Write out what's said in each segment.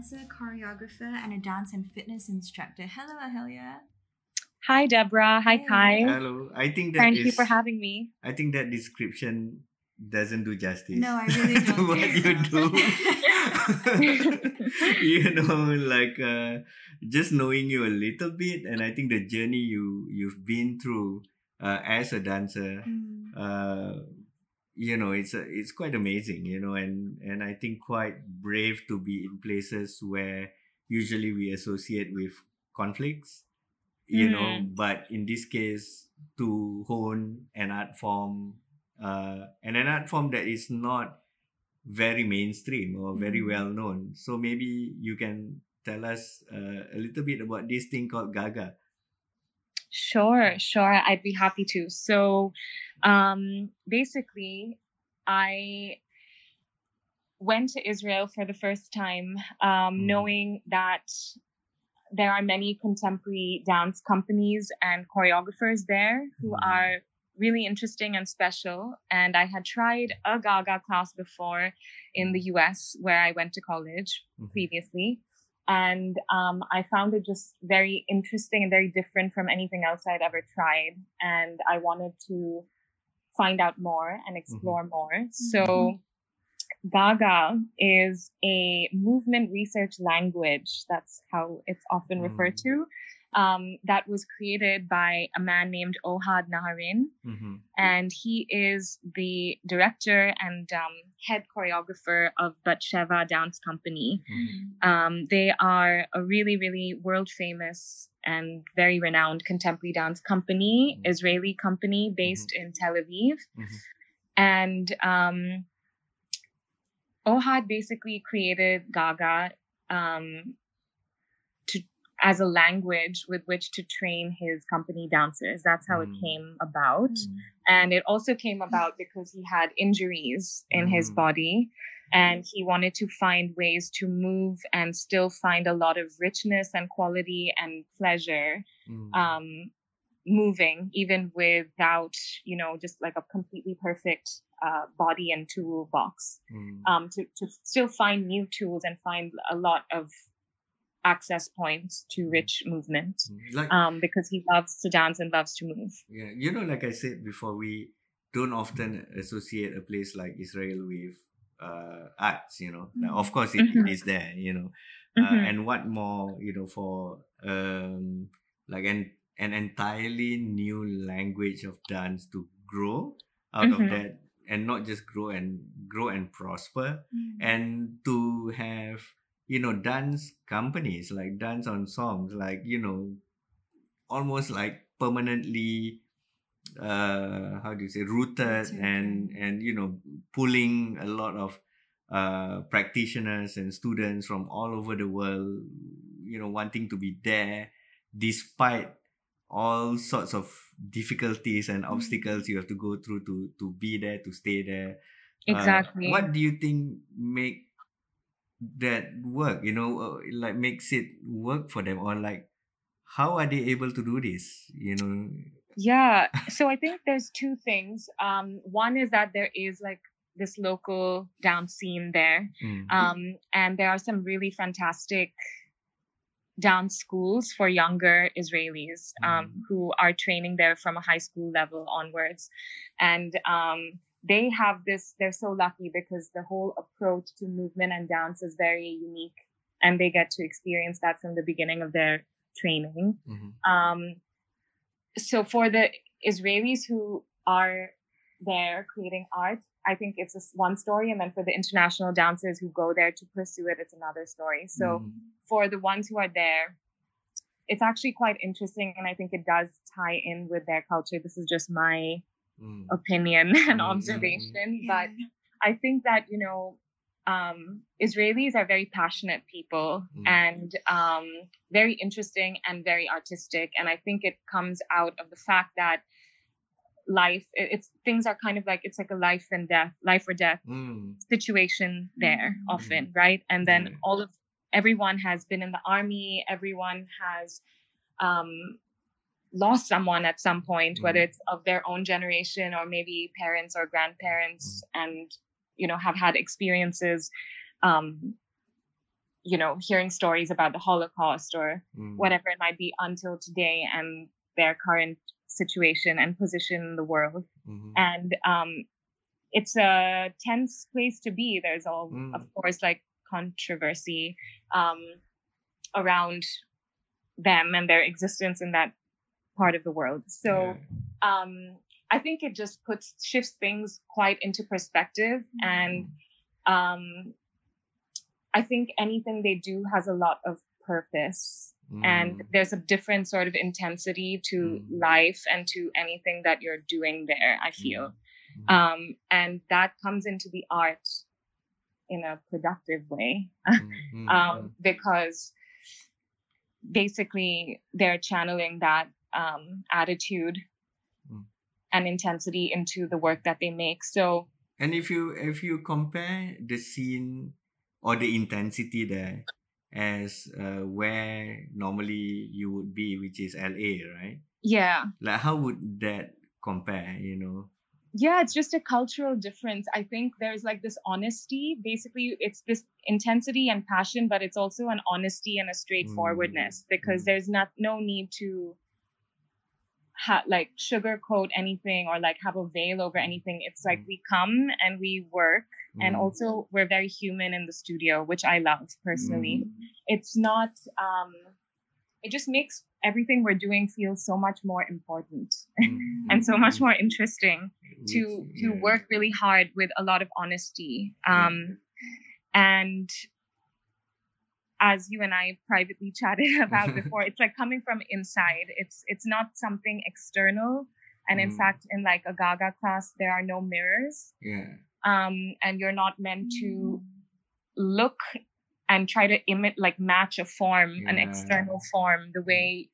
dancer, choreographer, and a dance and fitness instructor. Hello, Ahilya. Hi, Deborah. Hi, Hey. Kai. Hello. I think that Thank you for having me. I think that description doesn't do justice. No, I really don't what think you so. do. you know, like uh, just knowing you a little bit, and I think the journey you you've been through uh, as a dancer, Mm. uh, you know, it's a, it's quite amazing, you know, and and I think quite brave to be in places where usually we associate with conflicts, you know, but in this case, to hone an art form, uh, and an art form that is not very mainstream or very Mm. well known. So maybe you can tell us uh, a little bit about this thing called Gaga. Sure, sure. I'd be happy to. So, um, basically, I went to Israel for the first time, um, Mm. knowing that there are many contemporary dance companies and choreographers there who Mm. are really interesting and special. And I had tried a Gaga class before in the US where I went to college Mhm. previously. And um, I found it just very interesting and very different from anything else I'd ever tried. And I wanted to find out more and explore more. So, Gaga is a movement research language. That's how it's often referred Mm. to. Um, that was created by a man named Ohad Naharin Mhm. and he is the director and um, head choreographer of Batsheva Dance Company. Mhm. Um, they are a really, really world famous and very renowned contemporary dance company, Mhm. Israeli company based in Tel Aviv. Mhm. And um, Ohad basically created Gaga um, to as a language with which to train his company dancers. That's how Mm. it came about. Mm. And it also came about because he had injuries in his Mm. body and he wanted to find ways to move and still find a lot of richness and quality and pleasure Mm. um, moving, even without, you know, just like a completely perfect uh, body and tool box. Mm. Um, to, to still find new tools and find a lot of access points to rich movement Mm. Like um, because he loves to dance and loves to move. Yeah, you know, like I said before, we don't often associate a place like Israel with uh, arts. You know, Now, of course, it, Mhm. it is there. You know, uh, Mhm. and what more? You know, for um, like an an entirely new language of dance to grow out of Mhm. that, and not just grow and grow and prosper, Mm. and to have you know dance companies like dance ensembles like you know almost like permanently uh how do you say rooted and and you know pulling a lot of uh practitioners and students from all over the world you know wanting to be there despite all sorts of difficulties and Mm. obstacles you have to go through to to be there to stay there uh, Exactly. what do you think make that work you know uh, like makes it work for them or like how are they able to do this you know Yeah. So I think there's two things. Um, one is that there is like this local dance scene there. Mm. Um, and there are some really fantastic dance schools for younger Israelis um, Mhm. who are training there from a high school level onwards. And um, they have this, they're so lucky because the whole approach to movement and dance is very unique. And they get to experience that from the beginning of their training. Mhm. Um, so for the Israelis who are there creating art, I think it's s one story, and then for the international dancers who go there to pursue it, it's another story. So Mhm. for the ones who are there, it's actually quite interesting, and I think it does tie in with their culture. This is just my Mm. opinion and Mm, mm, observation, Yeah. but I think that you know um, Israelis are very passionate people Mm. and um, very interesting and very artistic, and I think it comes out of the fact that life it, it's things are kind of like it's like a life and death life or death Mm. situation there Mm. often right and then Yeah. all of everyone has been in the army everyone has um lost someone at some point, Mm. whether it's of their own generation or maybe parents or grandparents, and you know have had experiences, um, you know, hearing stories about the Holocaust or Mm. whatever it might be until today and their current situation and position in the world. Mhm. And um, it's a tense place to be. There's all, Mm. of course, like controversy um, around them and their existence in that part of the world. So Yeah. um, I think it just puts shifts things quite into perspective, and um, I think anything they do has a lot of purpose, and Mm. there's a different sort of intensity to Mm. life and to anything that you're doing there. I feel, Mm. um, and that comes into the art in a productive way Mm, mm, um, because basically they're channeling that um, attitude Mm. and intensity into the work that they make. So And if you if you compare the scene or the intensity there as uh, where normally you would be, which is LA, right? yeah, Like how would that compare? You know? yeah, it's just a cultural difference. I think there's like this honesty. Basically, it's this intensity and passion, but it's also an honesty and a straightforwardness because Mm. there's not no need to ha- like sugarcoat anything or like have a veil over anything. It's like Mm. we come and we work and Mm. also we're very human in the studio which i love personally Mm. it's not um it just makes everything we're doing feel so much more important Mm, and so much mm, more interesting to which- to work really hard with a lot of honesty Yeah. um and as you and i privately chatted about before it's like coming from inside. It's it's not something external. And in Mm. fact in like a gaga class there are no mirrors. Yeah. um, and you're not meant to look and try to imit like match a form an external form the way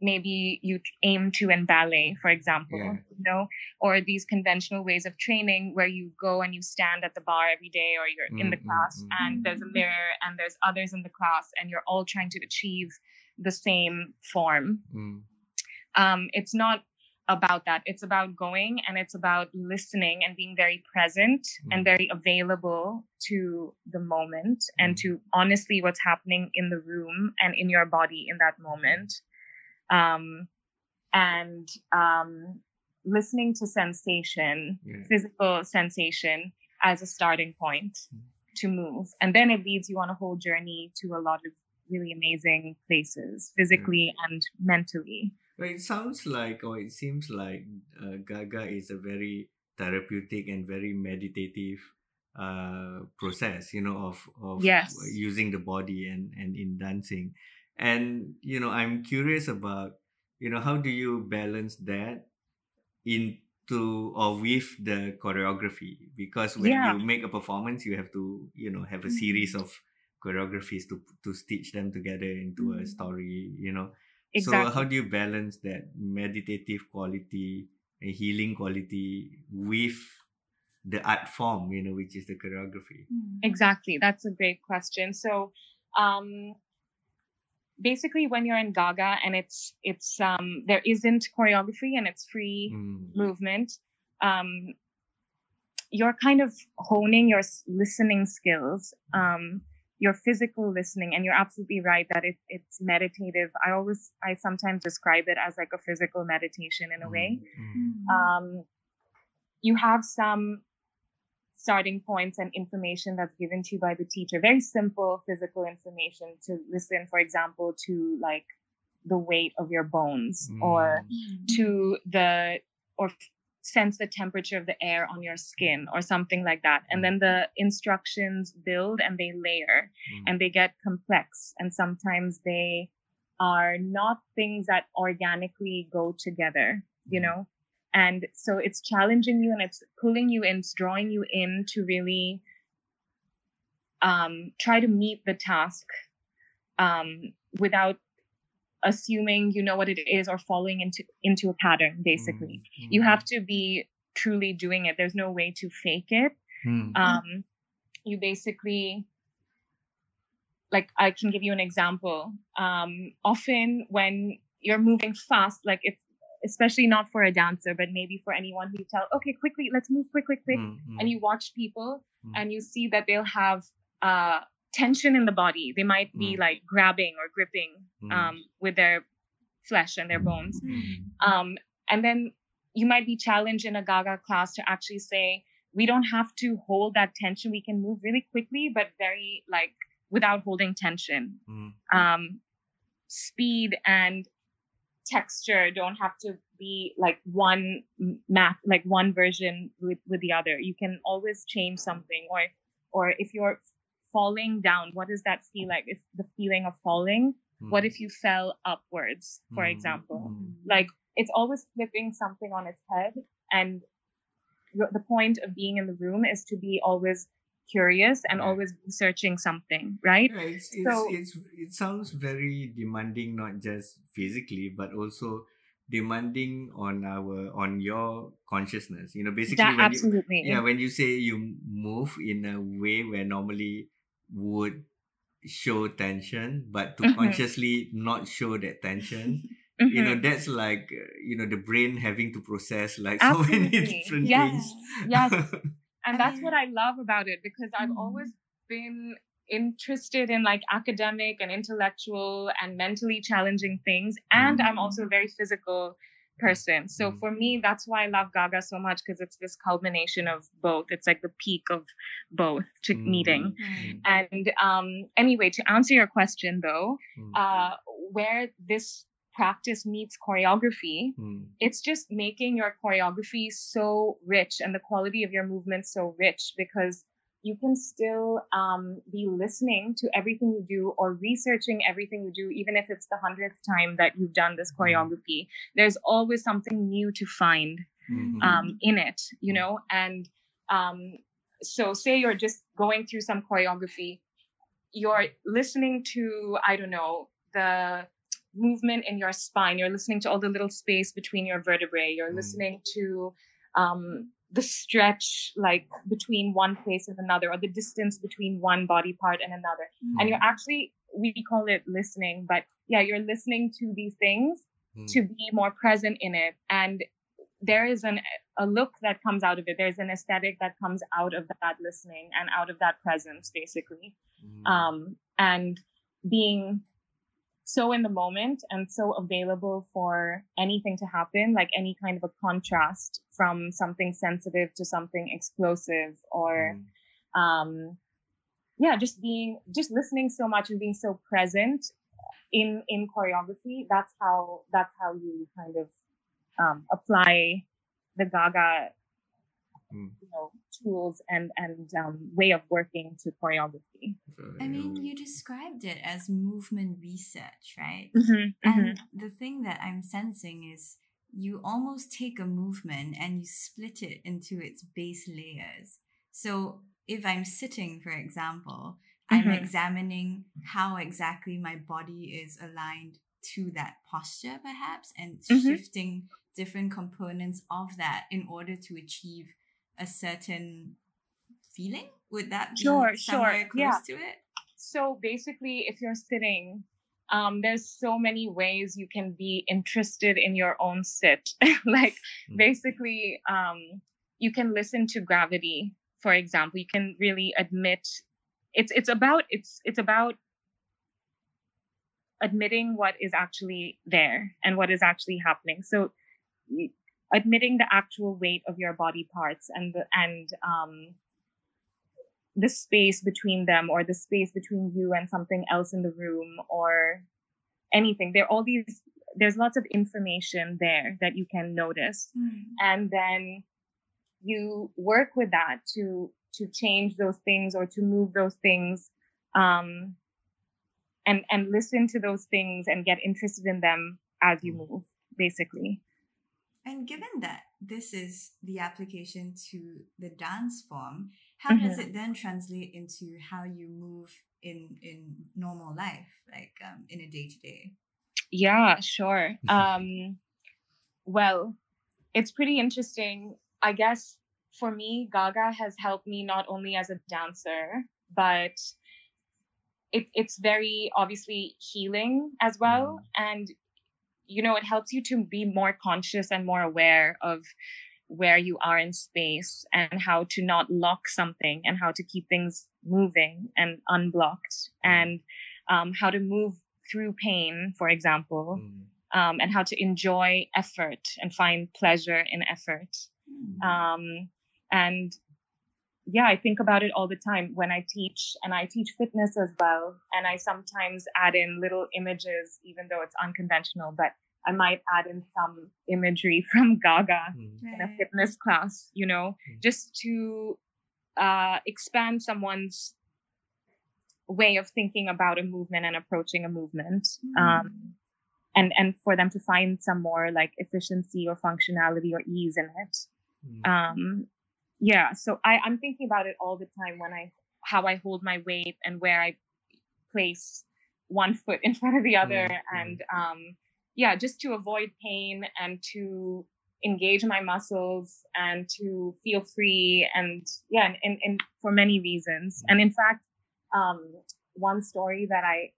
maybe you aim to in ballet for example Yeah. you know or these conventional ways of training where you go and you stand at the bar every day or you're in the Mm, mm, class mm. and there's a mirror and there's others in the class and you're all trying to achieve the same form Mm, um, it's not about that. It's about going and it's about listening and being very present Mm. and very available to the moment and Mm. to honestly what's happening in the room and in your body in that moment. Um, and um, listening to sensation, yeah. physical sensation as a starting point Mm. to move. And then it leads you on a whole journey to a lot of really amazing places, physically and mentally. Well, it sounds like, or it seems like, uh, Gaga is a very therapeutic and very meditative uh, process. You know, of of Yes. using the body and and in dancing, and you know, I'm curious about, you know, how do you balance that into or with the choreography? Because when Yeah. you make a performance, you have to, you know, have a series of choreographies to to stitch them together into a Mm. story. You know. Exactly. So how do you balance that meditative quality and healing quality with the art form, you know, which is the choreography? Exactly. That's a great question. So, um, basically, when you're in Gaga and it's it's um, there isn't choreography and it's free Mm. movement, um, you're kind of honing your listening skills, um, your physical listening, and you're absolutely right that it, it's meditative. I always, I sometimes describe it as like a physical meditation in a way. Mm. Um, you have some starting points and information that's given to you by the teacher. Very simple physical information to listen, for example, to like the weight of your bones or to the or sense the temperature of the air on your skin or something like that and then the instructions build and they layer Mm. and they get complex and sometimes they are not things that organically go together you Mm. know and so it's challenging you and it's pulling you in it's drawing you in to really um, try to meet the task um, without assuming you know what it is or falling into into a pattern basically Mm. you have to be truly doing it there's no way to fake it Mm. um you basically like i can give you an example um often when you're moving fast, like it's especially not for a dancer, but maybe for anyone who tell, okay, quickly, let's move quick, quick, quick. Mm, And you watch people mm, and you see that they'll have uh, tension in the body. They might be Mm. like grabbing or gripping mm, um, with their flesh and their bones. Mm. Um, and then you might be challenged in a Gaga class to actually say, we don't have to hold that tension. We can move really quickly, but very like without holding tension. mm, Um, speed and texture don't have to be like one map, like one version with, with the other. You can always change something or, or if you're falling down, what does that feel like? If the feeling of falling, what mm, if you fell upwards, for Mm, example? mm. like it's always flipping something on its head and the point of being in the room is to be always curious and Right. always researching something right Yeah, it's, it's, So- it's, it sounds very demanding, not just physically, but also demanding on our on your consciousness. You know, basically, when you, yeah, when you say you move in a way where normally would show tension, but to Mhm. consciously not show that tension, Mhm. you know, that's like uh, you know the brain having to process like so many different Yes. things. yes and that's what i love about it because i've Mhm. always been interested in like academic and intellectual and mentally challenging things and i'm also a very physical person so Mhm. for me that's why i love gaga so much because it's this culmination of both it's like the peak of both to Mhm. meeting Right. and um anyway to answer your question though Mm, uh where this practice meets choreography mm, it's just making your choreography so rich and the quality of your movement so rich because you can still um, be listening to everything you do or researching everything you do, even if it's the hundredth time that you've done this choreography. There's always something new to find mhm, um, in it, you know? And um, so, say you're just going through some choreography, you're listening to, I don't know, the movement in your spine, you're listening to all the little space between your vertebrae, you're Mm. listening to um, the stretch like between one place and another, or the distance between one body part and another. And you're actually, we call it listening, but yeah, you're listening to these things mm, to be more present in it. And there is an a look that comes out of it. There's an aesthetic that comes out of that listening and out of that presence basically. Mm, um and being so in the moment and so available for anything to happen like any kind of a contrast from something sensitive to something explosive or mm, um yeah just being just listening so much and being so present in in choreography that's how that's how you kind of um apply the gaga mm. you know tools and and um, way of working to choreography I mean, you described it as movement research, right? mm-hmm, And the thing that I'm sensing is you almost take a movement and you split it into its base layers. So if I'm sitting, for example, I'm Mhm. examining how exactly my body is aligned to that posture, perhaps, and Mhm. shifting different components of that in order to achieve a certain feeling. Would that be Sure, somewhere sure, close yeah. to it? so basically if you're sitting um, there's so many ways you can be interested in your own sit like Mm. basically um, you can listen to gravity for example you can really admit it's it's about it's it's about admitting what is actually there and what is actually happening so y- admitting the actual weight of your body parts and the and um the space between them or the space between you and something else in the room or anything. There are all these there's lots of information there that you can notice. And then you work with that to to change those things or to move those things um and and listen to those things and get interested in them as you move basically And given that this is the application to the dance form, how does it then translate into how you move in in normal life, like um, in a day to day? Yeah, sure. Um, well, it's pretty interesting. I guess for me, Gaga has helped me not only as a dancer, but it, it's very obviously healing as well. And you know, it helps you to be more conscious and more aware of where you are in space and how to not lock something and how to keep things moving and unblocked and um, how to move through pain, for example, mm. um, and how to enjoy effort and find pleasure in effort. Mm. Um, and yeah, I think about it all the time when I teach, and I teach fitness as well. And I sometimes add in little images, even though it's unconventional, but I might add in some imagery from Gaga mm. in a fitness class, you know, mm. just to uh, expand someone's way of thinking about a movement and approaching a movement. Mm. Um, and, and for them to find some more like efficiency or functionality or ease in it. Um, yeah. So I, I'm thinking about it all the time when I, how I hold my weight and where I place one foot in front of the other and, um, yeah, just to avoid pain and to engage my muscles and to feel free and yeah, and, and, and for many reasons. And in fact, um, one story that I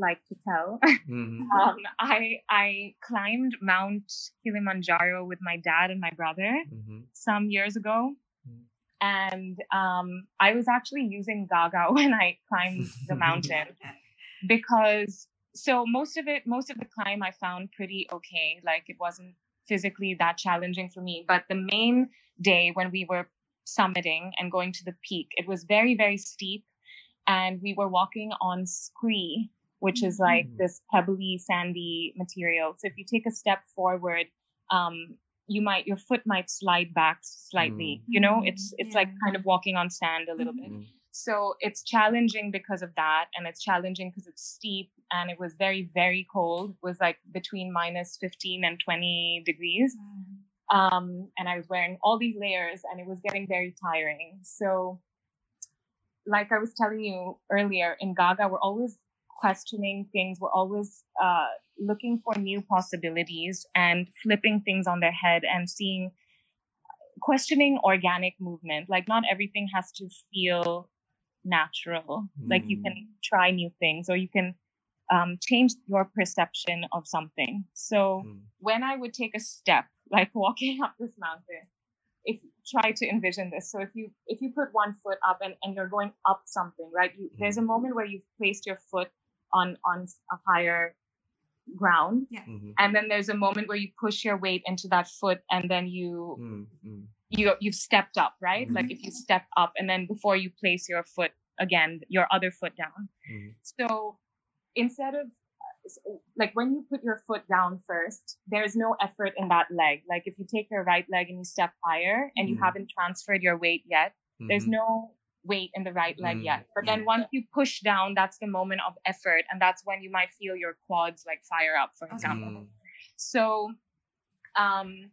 like to tell. Mm-hmm. um, I I climbed Mount Kilimanjaro with my dad and my brother mm-hmm. some years ago, mm-hmm. and um, I was actually using Gaga when I climbed the mountain because so most of it, most of the climb I found pretty okay. Like it wasn't physically that challenging for me. But the main day when we were summiting and going to the peak, it was very, very steep. And we were walking on scree, which is like mm-hmm. this pebbly, sandy material. So if you take a step forward, um, you might your foot might slide back slightly. Mm-hmm. You know, it's it's yeah. like kind of walking on sand a little mm-hmm. bit. So it's challenging because of that. And it's challenging because it's steep and it was very, very cold. It was like between minus 15 and 20 degrees. Mm. Um, and I was wearing all these layers and it was getting very tiring. So, like I was telling you earlier, in Gaga, we're always questioning things. We're always uh, looking for new possibilities and flipping things on their head and seeing, questioning organic movement. Like, not everything has to feel natural. Mm. Like you can hmm. try new things or you can um, change your perception of something. So mm. when I would take a step, like walking up this mountain, if try to envision this. So if you if you put one foot up and, and you're going up something, right? You, mm. There's a hmm. moment where you've placed your foot on on a higher ground, yeah. Mm-hmm. and then there's a moment where you push your weight into that foot, and then you mm you you've stepped up, right? Mm-hmm. Like if you step up and then before you place your foot again, your other foot down. Mm-hmm. So instead of like when you put your foot down first, there's no effort in that leg. Like if you take your right leg and you step higher and mm-hmm. you haven't transferred your weight yet, there's mm-hmm. no weight in the right leg mm-hmm. yet. But then once you push down, that's the moment of effort. And that's when you might feel your quads like fire up, for example. Mm. So um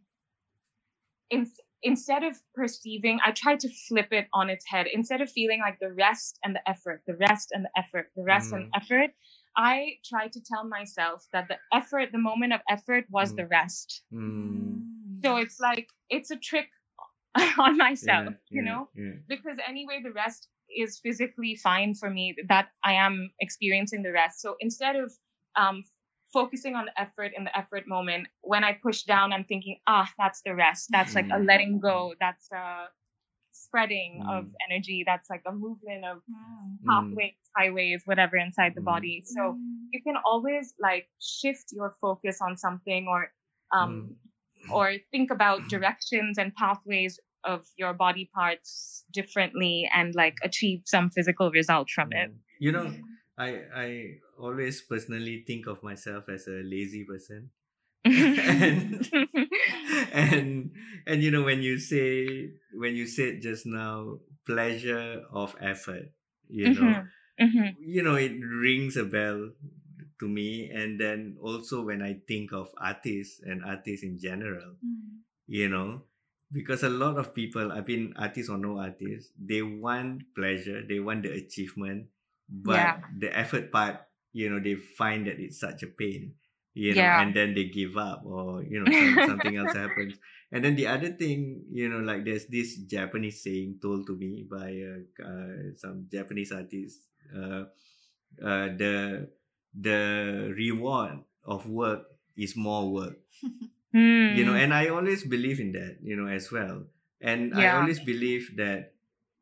in instead of perceiving, I tried to flip it on its head. Instead of feeling like the rest and the effort, the rest and the effort, the rest mm. and effort, I tried to tell myself that the effort, the moment of effort was mm. the rest. Mm. So it's like, it's a trick on myself, yeah, you know, yeah. because anyway, the rest is physically fine for me that I am experiencing the rest. So instead of um, focusing on the effort in the effort moment. When I push down, I'm thinking, ah, that's the rest. That's like a mm. letting go. That's a spreading mm. of energy. That's like a movement of mm. pathways, highways, whatever inside the mm. body. So mm. you can always like shift your focus on something or um mm. Or think about directions and pathways of your body parts differently and like achieve some physical result from it. You know, I I always personally think of myself as a lazy person. and and and you know when you say when you said just now pleasure of effort you know mm-hmm. Mm-hmm. you know it rings a bell to me and then also when i think of artists and artists in general mm-hmm. you know because a lot of people i've mean artists or no artists they want pleasure they want the achievement but yeah. the effort part you know they find that it's such a pain you know yeah. and then they give up or you know some, something else happens and then the other thing you know like there's this japanese saying told to me by uh, uh, some japanese artists uh, uh, the the reward of work is more work. Mm. You know, and I always believe in that, you know, as well. And I always believe that,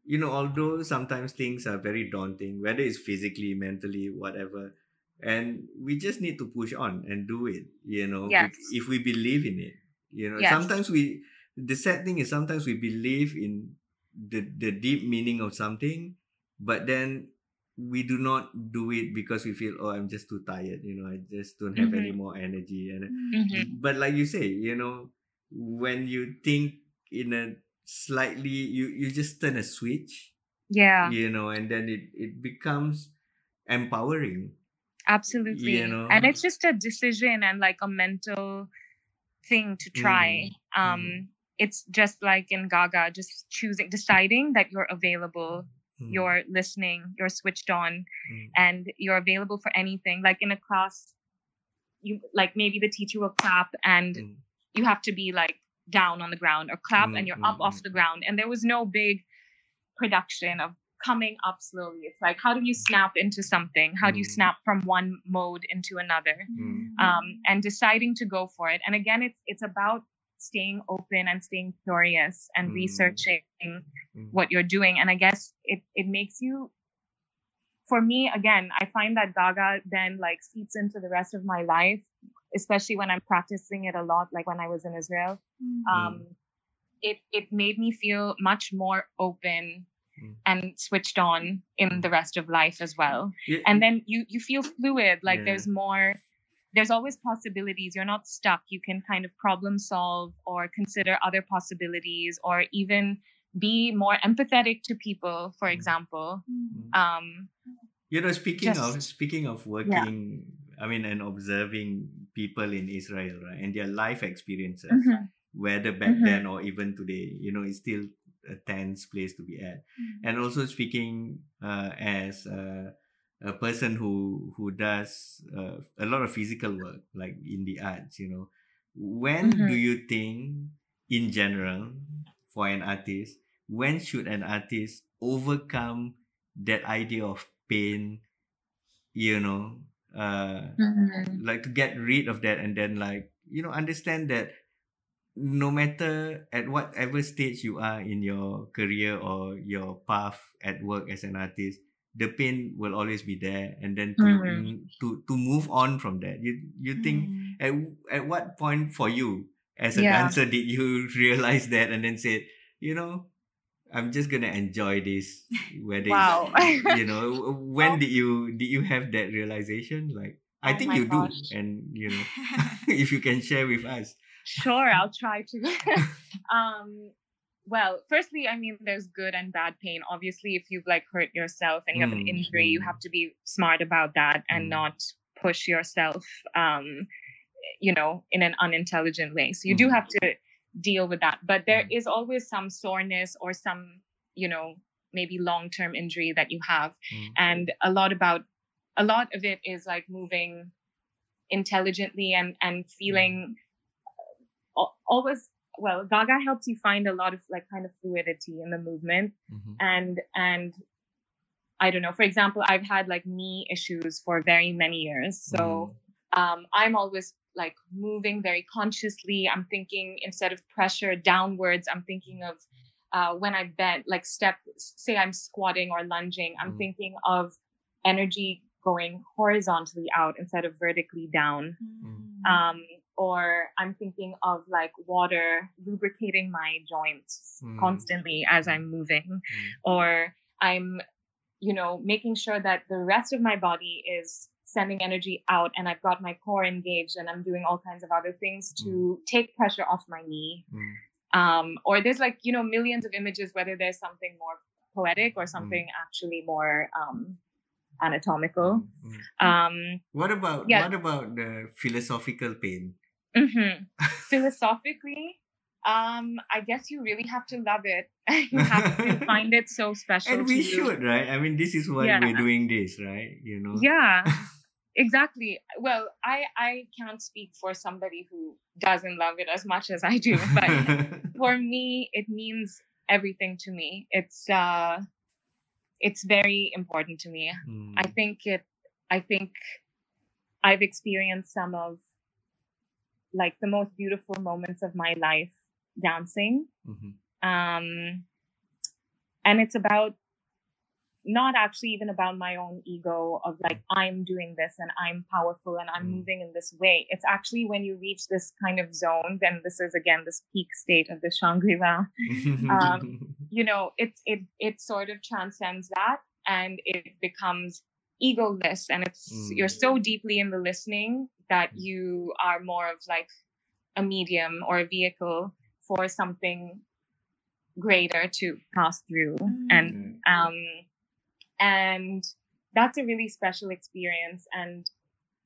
you know, although sometimes things are very daunting, whether it's physically, mentally, whatever, and we just need to push on and do it, you know, Yes. if we believe in it. You know, Yes. sometimes we, the sad thing is sometimes we believe in the, the deep meaning of something, but then we do not do it because we feel, oh, I'm just too tired, you know, I just don't have any Mhm. more energy. And Mhm. but like you say you know when you think in a slightly you you just turn a switch Yeah, you know and then it it becomes empowering absolutely. You know. And it's just a decision and like a mental thing to try. Mm, Um, it's just like in Gaga, just choosing, deciding that you're available, Mm, you're listening, you're switched on, mm, and you're available for anything. Like in a class, you like maybe the teacher will clap and mm, you have to be like down on the ground or clap Mm, and you're mm, up off mm, the mm. ground. And there was no big production of coming up slowly. It's like, how do you snap into something? How do you Mm. snap from one mode into another? Mm. Um, and deciding to go for it. And again, it's it's about staying open and staying curious and Mm. researching mm, what you're doing. And I guess it it makes you for me, again, I find that Gaga then like seeps into the rest of my life, especially when I'm practicing it a lot, like when I was in Israel. Um, it it made me feel much more open Mm. and switched on in the rest of life as well. Yeah, And then you you feel fluid, like Yeah. there's more. There's always possibilities. You're not stuck. You can kind of problem solve or consider other possibilities, or even be more empathetic to people. For Mm. example, mm. um, you know speaking of speaking of working i mean and observing people in israel right and their life experiences mhm, whether back Mhm. then or even today you know it's still a tense place to be at and also speaking uh, as a, a person who who does uh, a lot of physical work like in the arts you know when do Mhm. you think in general for an artist when should an artist overcome that idea of pain you know uh mhm. like to get rid of that and then like you know understand that no matter at whatever stage you are in your career or your path at work as an artist the pain will always be there and then to Mhm. to to move on from that you you think Mm. at at what point for you as a Yeah. dancer did you realize that and then said you know i'm just gonna enjoy this whether Wow. you know when Oh. did you did you have that realization like i Oh think you do and you know if you can share with us Sure, I'll try to. um, well, firstly, I mean, there's good and bad pain. Obviously, if you've like hurt yourself and you have an Mm, injury, you mm. have to be smart about that and Mm. not push yourself, um, you know, in an unintelligent way. So you do Mm. have to deal with that. But there Mm. is always some soreness or some, you know, maybe long-term injury that you have Mm, and a lot about a lot of it is like moving intelligently and and feeling al- always well gaga helps you find a lot of like kind of fluidity in the movement. Mhm, and and i don't know for example i've had like knee issues for very many years. So um, i'm always like moving very consciously. I'm thinking instead of pressure downwards i'm thinking of uh, when i bend like step say i'm squatting or lunging i'm Mm. thinking of energy going horizontally out instead of vertically down. Mm. um, or i'm thinking of like water lubricating my joints Mm. constantly as i'm moving mm, or I'm, you know, making sure that the rest of my body is sending energy out and I've got my core engaged and I'm doing all kinds of other things to take pressure off my knee. mm, Um, or there's like, you know, millions of images, whether there's something more poetic or something actually more um, anatomical. mm, mm. Um, what about Yeah. what about the philosophical pain mhm. Philosophically, um, I guess you really have to love it. you have to find it so special. and we you. should right i mean this is why Yeah. we're doing this right you know yeah exactly well i i can't speak for somebody who doesn't love it as much as i do but for me it means everything to me it's uh it's very important to me Mm, i think it i think i've experienced some of like the most beautiful moments of my life dancing. Mm-hmm. Um, and it's about not actually even about my own ego of like i'm doing this and i'm powerful and i'm Mm. moving in this way it's actually when you reach this kind of zone then this is again this peak state of the shangri-la Um, you know it it it sort of transcends that and it becomes egoless and it's you're Mm. so deeply in the listening that Mm. you are more of like a medium or a vehicle for something greater to pass through Mm. and um and that's a really special experience and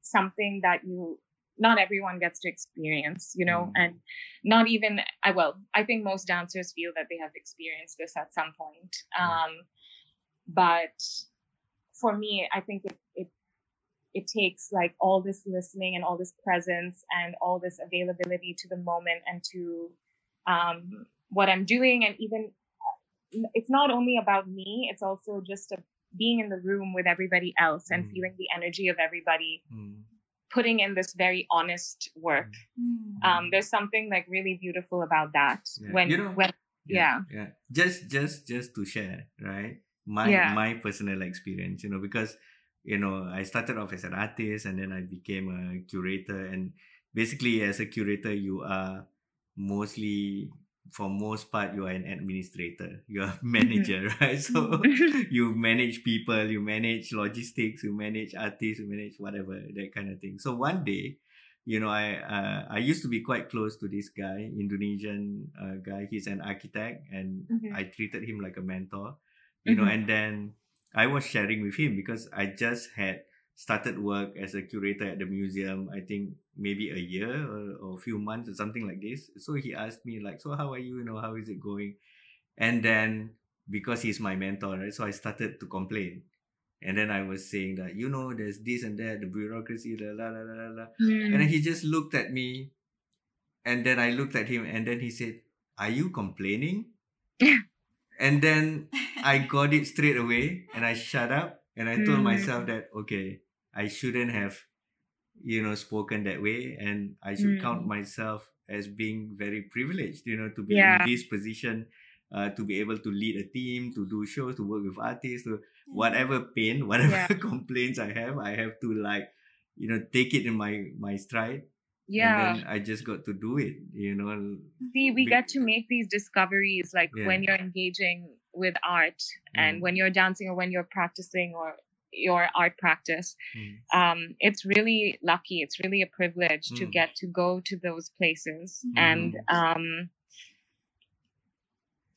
something that you not everyone gets to experience you know Mm. and not even i well i think most dancers feel that they have experienced this at some point um but for me i think it it it takes like all this listening and all this presence and all this availability to the moment and to um what i'm doing and even it's not only about me it's also just a, being in the room with everybody else and Mm. feeling the energy of everybody Mm. putting in this very honest work Mm. um there's something like really beautiful about that Yeah. when You know- when Yeah. yeah just just just to share right my Yeah. my personal experience you know because you know i started off as an artist and then i became a curator. And basically as a curator you are mostly for most part you are an administrator. You are a manager right? So you manage people you manage logistics you manage artists you manage whatever that kind of thing. So one day you know i uh, i used to be quite close to this guy indonesian uh, guy. He's an architect and Mhm. i treated him like a mentor you know Mhm. and then i was sharing with him because i just had started work as a curator at the museum i think maybe a year or, or a few months or something like this. So he asked me like so how are you? You know how is it going? And then because he's my mentor right so i started to complain. And then i was saying that you know there's this and that the bureaucracy la la la la la. Mm. and then he just looked at me and then i looked at him and then he said are you complaining? And then I got it straight away and I shut up and I told Mm. myself that okay, I shouldn't have, you know, spoken that way and I should Mm. count myself as being very privileged, you know, to be Yeah. in this position, uh, to be able to lead a team, to do shows, to work with artists, to whatever pain, whatever Yeah. complaints I have, I have to like, you know, take it in my my stride. yeah And then I just got to do it, you know. see we Be- get to make these discoveries like Yeah. when you're engaging with art and Mm. when you're dancing or when you're practicing or your art practice Mm. um it's really lucky it's really a privilege to Mm. get to go to those places Mhm. and um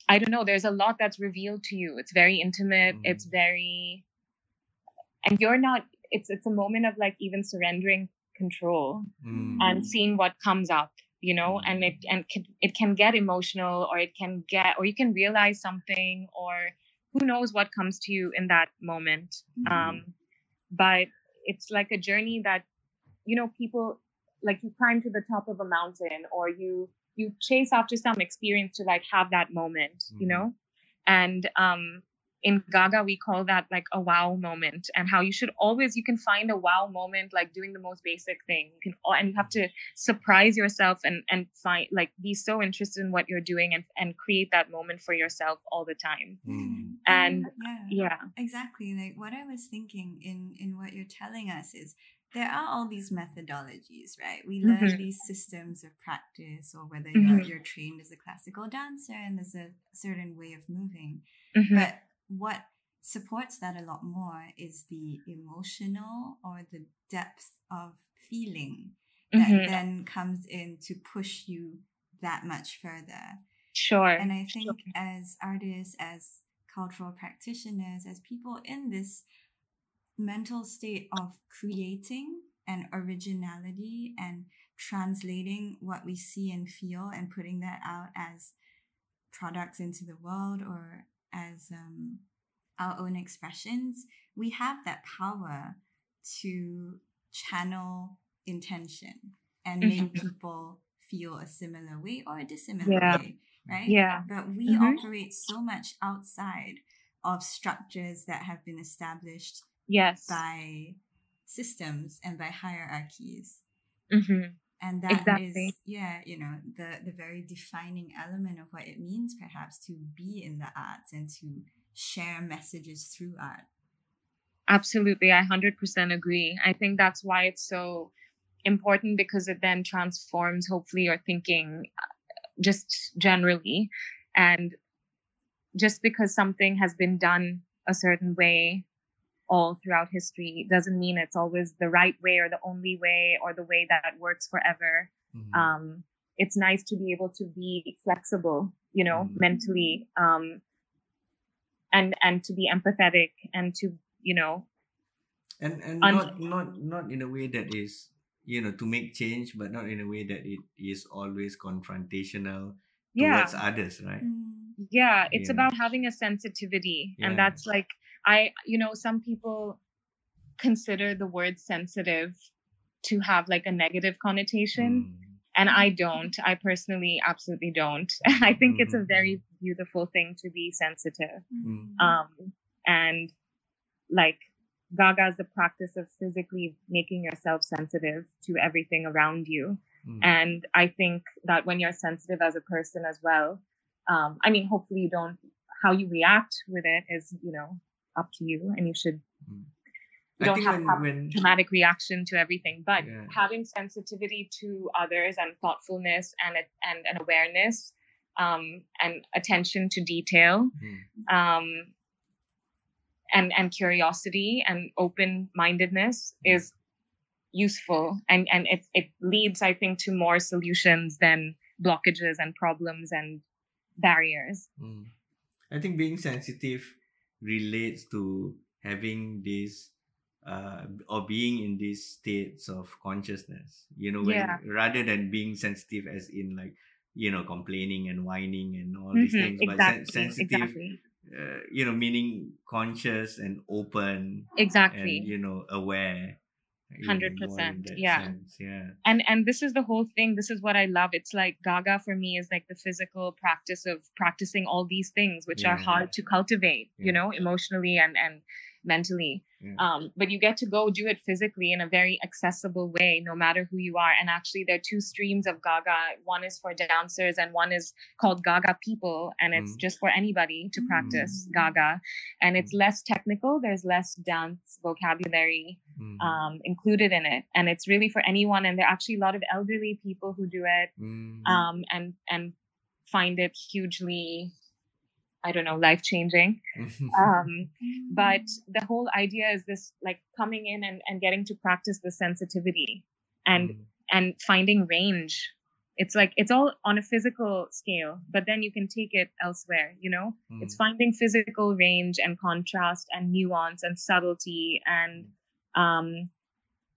i don't know there's a lot that's revealed to you it's very intimate Mm. it's very and you're not it's it's a moment of like even surrendering control Mm. and seeing what comes up you know and it and can, it can get emotional or it can get or you can realize something or who knows what comes to you in that moment Mhm. um but it's like a journey that you know people like you climb to the top of a mountain or you you chase after some experience to like have that moment you Mhm. know and um in gaga we call that like a wow moment and how you should always you can find a wow moment like doing the most basic thing you can and you have to surprise yourself and and find like be so interested in what you're doing and and create that moment for yourself all the time Mm. And, yeah, yeah exactly. Like what I was thinking in in what you're telling us is there are all these methodologies, right? We learn Mhm. these systems of practice, or whether you're Mhm. you're trained as a classical dancer and there's a certain way of moving. Mhm. But what supports that a lot more is the emotional or the depth of feeling that Mhm. then comes in to push you that much further. sure And I think as artists, as cultural practitioners, as people in this mental state of creating and originality and translating what we see and feel and putting that out as products into the world or as um, our own expressions, we have that power to channel intention and make Mhm. people feel a similar way or a dissimilar Yeah. way, right? yeah But we Mhm. operate so much outside of structures that have been established yes by systems and by hierarchies. hmm and that exactly. is yeah you know the the very defining element of what it means perhaps to be in the arts and to share messages through art. Absolutely i 100% agree. I think that's why it's so important because it then transforms hopefully your thinking uh, just generally. And just because something has been done a certain way all throughout history doesn't mean it's always the right way or the only way or the way that works forever. Mm-hmm. Um, it's nice to be able to be flexible, you know, mm-hmm. mentally, um, and and to be empathetic and to you know, and and un- not not not in a way that is you know to make change, but not in a way that it is always confrontational yeah. towards others, right? Mm. Yeah, it's yeah. about having a sensitivity, yeah. and that's like I, you know, some people consider the word sensitive to have like a negative connotation. Mm. And I don't. I personally absolutely don't. I think mm. it's a very beautiful thing to be sensitive. Mm. Um, and like Gaga is the practice of physically making yourself sensitive to everything around you. Mm. And I think that when you're sensitive as a person as well, um, I mean, hopefully you don't, how you react with it is, you know, up to you and you should mm. you don't have, when, have when, dramatic reaction to everything but yeah. having sensitivity to others and thoughtfulness and and an awareness um, and attention to detail mm. um, and and curiosity and open mindedness mm. is useful and and it it leads i think to more solutions than blockages and problems and barriers mm. i think being sensitive relates to having this uh, or being in these states of consciousness you know when yeah. rather than being sensitive as in like you know complaining and whining and all mm-hmm, these things exactly, but sen- sensitive exactly. uh, you know meaning conscious and open exactly and you know aware hundred percent yeah sense. yeah and and this is the whole thing this is what i love it's like gaga for me is like the physical practice of practicing all these things which yeah. are hard to cultivate yeah. you know emotionally and and mentally yeah. Um, but you get to go do it physically in a very accessible way, no matter who you are. And actually, there are two streams of Gaga. One is for dancers, and one is called Gaga People, and it's mm. just for anybody to practice mm. Gaga. And it's mm. less technical. There's less dance vocabulary mm. um, included in it, and it's really for anyone. And there are actually a lot of elderly people who do it, mm. um, and and find it hugely I don't know, life changing. um, but the whole idea is this like coming in and, and getting to practice the sensitivity and mm. and finding range. It's like it's all on a physical scale, but then you can take it elsewhere, you know? Mm. It's finding physical range and contrast and nuance and subtlety and um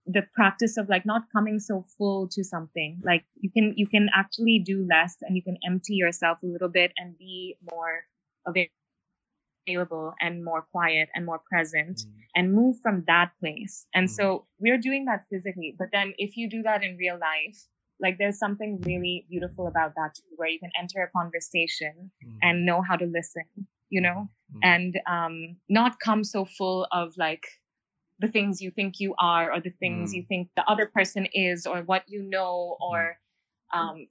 the practice of like not coming so full to something like you can you can actually do less and you can empty yourself a little bit and be more available and more quiet and more present mm. and move from that place. And mm. so we're doing that physically. But then if you do that in real life, like there's something really beautiful about that too, where you can enter a conversation mm. and know how to listen, you know, mm. and um, not come so full of like the things you think you are or the things you mm. think the other person is or what you know or mm. um,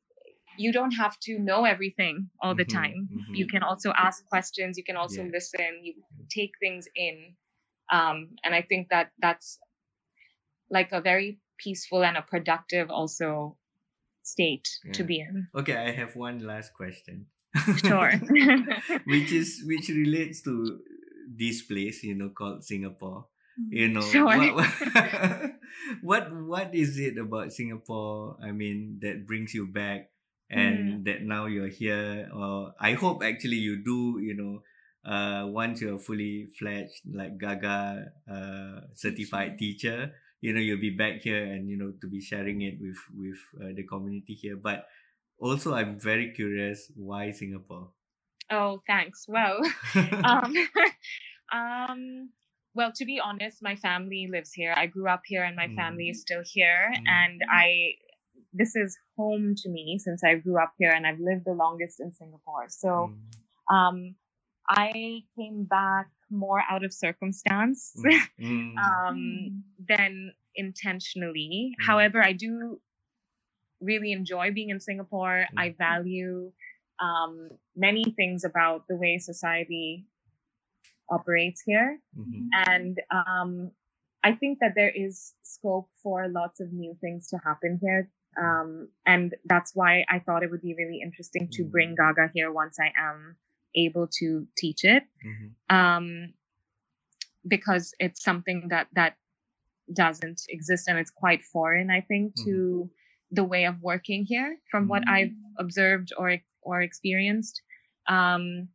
you don't have to know everything all the mm-hmm, time. Mm-hmm. You can also ask questions. You can also yeah. listen. You take things in, um, and I think that that's like a very peaceful and a productive also state yeah. to be in. Okay, I have one last question. Sure. which is which relates to this place, you know, called Singapore. You know, sure. what, what what is it about Singapore? I mean, that brings you back and mm. that now you're here or i hope actually you do you know uh once you're fully fledged like gaga uh certified teacher you know you'll be back here and you know to be sharing it with with uh, the community here but also i'm very curious why singapore oh thanks well um um well to be honest my family lives here i grew up here and my mm. family is still here mm. and i this is home to me since I grew up here and I've lived the longest in Singapore. So mm. um, I came back more out of circumstance mm. mm. um, than intentionally. Mm. However, I do really enjoy being in Singapore. I value um, many things about the way society operates here. Mhm. And um, I think that there is scope for lots of new things to happen here. Um, and that's why I thought it would be really interesting to bring Gaga here once I am able to teach it. Mhm. Um, because it's something that, that doesn't exist and it's quite foreign, I think, to the way of working here from what Mhm. I've observed or, or experienced. Um,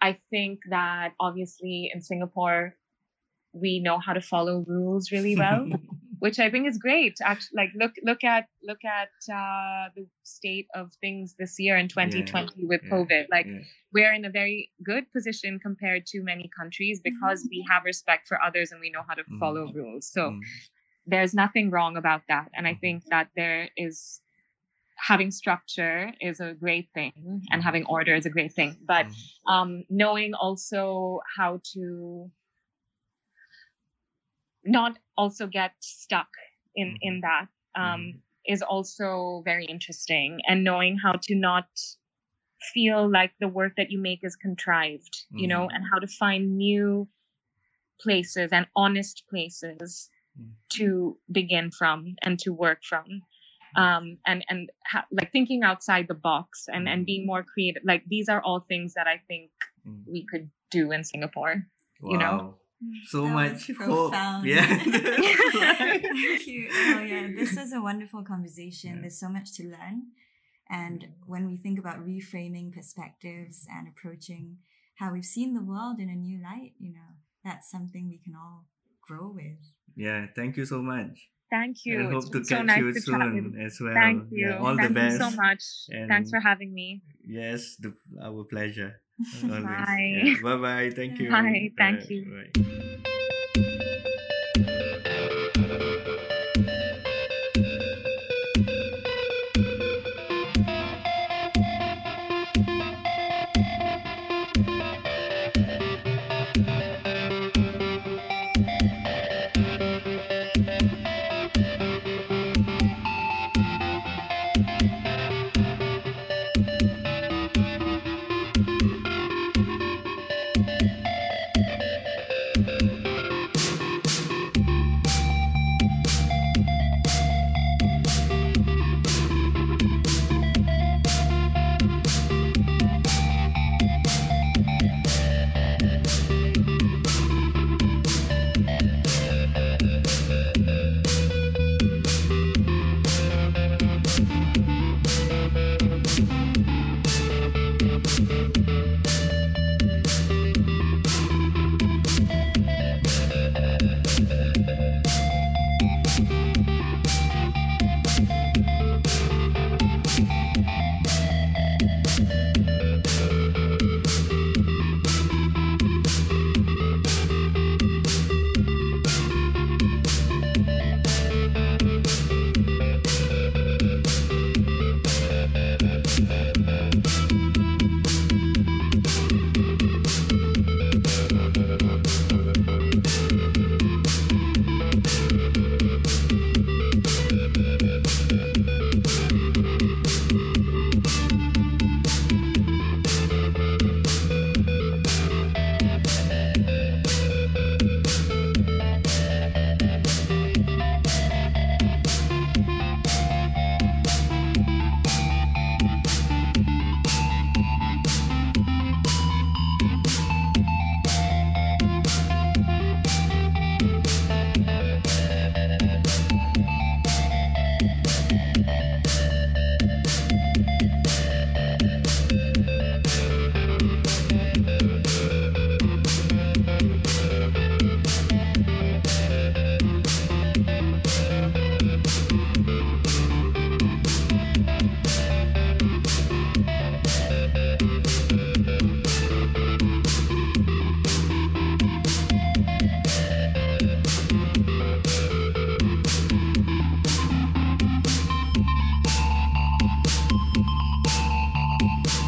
I think that obviously in Singapore, we know how to follow rules really well, which I think is great. Actually, like look look at look at uh, the state of things this year in 2020 with yeah, COVID. Like yeah. we're in a very good position compared to many countries because we have respect for others and we know how to Mhm. follow rules. So Mm. there's nothing wrong about that, and I Mhm. think that there is having structure is a great thing and having order is a great thing but um, knowing also how to not also get stuck in in that um, is also very interesting and knowing how to not feel like the work that you make is contrived you know Mhm. and how to find new places and honest places Mm. to begin from and to work from um and and ha- like thinking outside the box and and being more creative like these are all things that i think Mm. we could do in singapore you know? Wow. So That much was hope. profound. Oh, yeah. Thank you. Oh yeah, this was a wonderful conversation. Yeah. There's so much to learn. And when we think about reframing perspectives and approaching how we've seen the world in a new light, you know, that's something we can all grow with. yeah. Thank you so much. thank you And It's hope to been so catch nice you to soon as well. thank you Yeah, all thank the best. you so much thanks for having me Yes, the, our pleasure. Always. Bye. Bye bye. Thank you. Bye, thank you. right.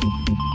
you